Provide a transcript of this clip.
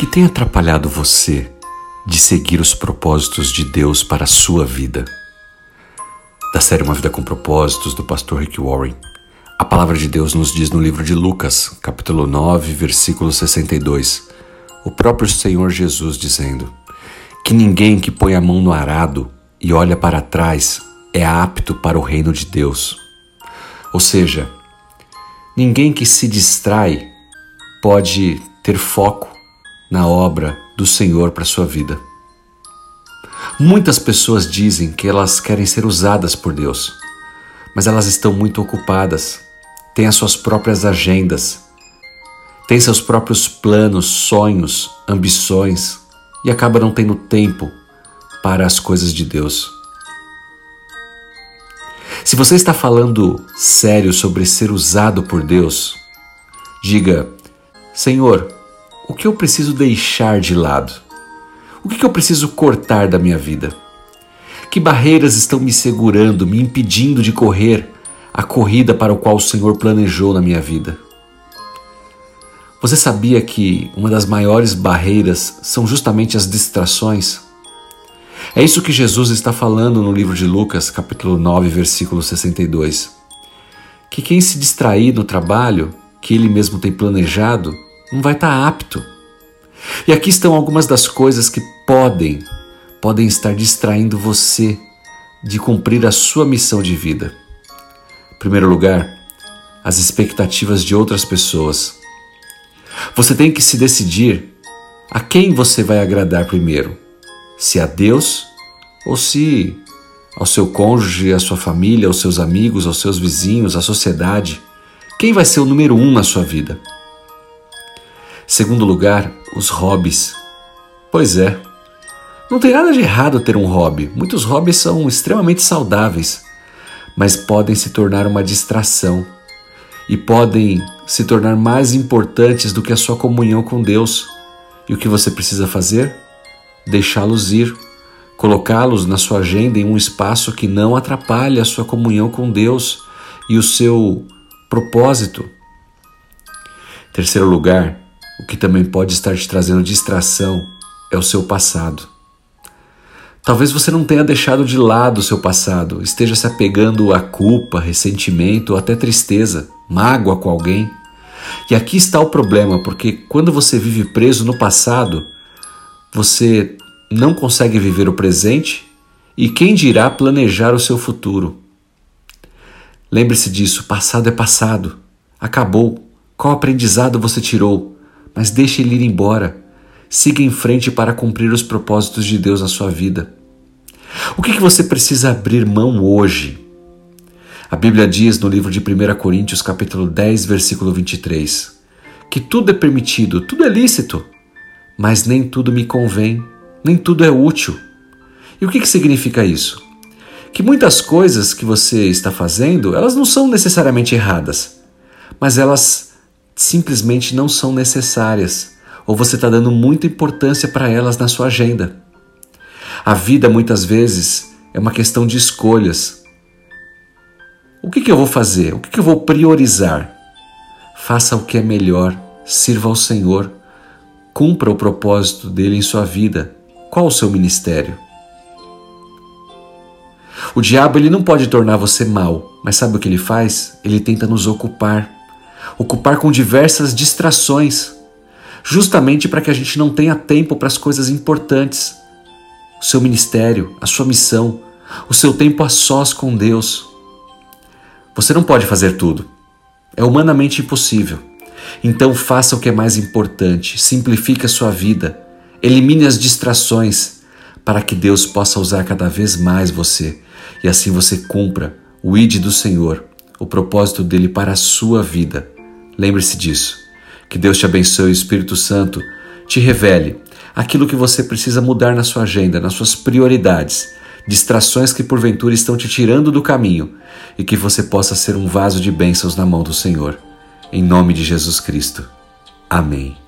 que tem atrapalhado você de seguir os propósitos de Deus para a sua vida? Da série Uma Vida com Propósitos, do pastor Rick Warren, a palavra de Deus nos diz no livro de Lucas, capítulo 9, versículo 62, o próprio Senhor Jesus dizendo: Que ninguém que põe a mão no arado e olha para trás é apto para o reino de Deus. Ou seja, ninguém que se distrai pode ter foco na obra do Senhor para sua vida. Muitas pessoas dizem que elas querem ser usadas por Deus, mas elas estão muito ocupadas, têm as suas próprias agendas, têm seus próprios planos, sonhos, ambições e acabam não tendo tempo para as coisas de Deus. Se você está falando sério sobre ser usado por Deus, diga: Senhor, o que eu preciso deixar de lado? O que eu preciso cortar da minha vida? Que barreiras estão me segurando, me impedindo de correr a corrida para o qual o Senhor planejou na minha vida? Você sabia que uma das maiores barreiras são justamente as distrações? É isso que Jesus está falando no livro de Lucas, capítulo 9, versículo 62. Que quem se distrair no trabalho que ele mesmo tem planejado, não vai estar apto. E aqui estão algumas das coisas que podem, podem estar distraindo você de cumprir a sua missão de vida. Em primeiro lugar, as expectativas de outras pessoas. Você tem que se decidir a quem você vai agradar primeiro: se a Deus ou se ao seu cônjuge, à sua família, aos seus amigos, aos seus vizinhos, à sociedade. Quem vai ser o número um na sua vida? Segundo lugar, os hobbies. Pois é, não tem nada de errado ter um hobby. Muitos hobbies são extremamente saudáveis, mas podem se tornar uma distração e podem se tornar mais importantes do que a sua comunhão com Deus. E o que você precisa fazer? Deixá-los ir, colocá-los na sua agenda em um espaço que não atrapalhe a sua comunhão com Deus e o seu propósito. Terceiro lugar, o que também pode estar te trazendo distração é o seu passado. Talvez você não tenha deixado de lado o seu passado, esteja se apegando a culpa, ressentimento ou até tristeza, mágoa com alguém. E aqui está o problema, porque quando você vive preso no passado, você não consegue viver o presente e quem dirá planejar o seu futuro. Lembre-se disso: passado é passado, acabou. Qual aprendizado você tirou? Mas deixe ele ir embora. Siga em frente para cumprir os propósitos de Deus na sua vida. O que, que você precisa abrir mão hoje? A Bíblia diz no livro de 1 Coríntios, capítulo 10, versículo 23, que tudo é permitido, tudo é lícito, mas nem tudo me convém, nem tudo é útil. E o que, que significa isso? Que muitas coisas que você está fazendo, elas não são necessariamente erradas, mas elas simplesmente não são necessárias ou você está dando muita importância para elas na sua agenda. A vida muitas vezes é uma questão de escolhas. O que, que eu vou fazer? O que, que eu vou priorizar? Faça o que é melhor, sirva ao Senhor, cumpra o propósito dele em sua vida. Qual o seu ministério? O diabo ele não pode tornar você mal, mas sabe o que ele faz? Ele tenta nos ocupar ocupar com diversas distrações, justamente para que a gente não tenha tempo para as coisas importantes. O seu ministério, a sua missão, o seu tempo a sós com Deus. Você não pode fazer tudo. É humanamente impossível. Então faça o que é mais importante, simplifique a sua vida, elimine as distrações para que Deus possa usar cada vez mais você e assim você cumpra o ide do Senhor, o propósito dele para a sua vida. Lembre-se disso. Que Deus te abençoe o Espírito Santo te revele aquilo que você precisa mudar na sua agenda, nas suas prioridades, distrações que porventura estão te tirando do caminho e que você possa ser um vaso de bênçãos na mão do Senhor. Em nome de Jesus Cristo. Amém.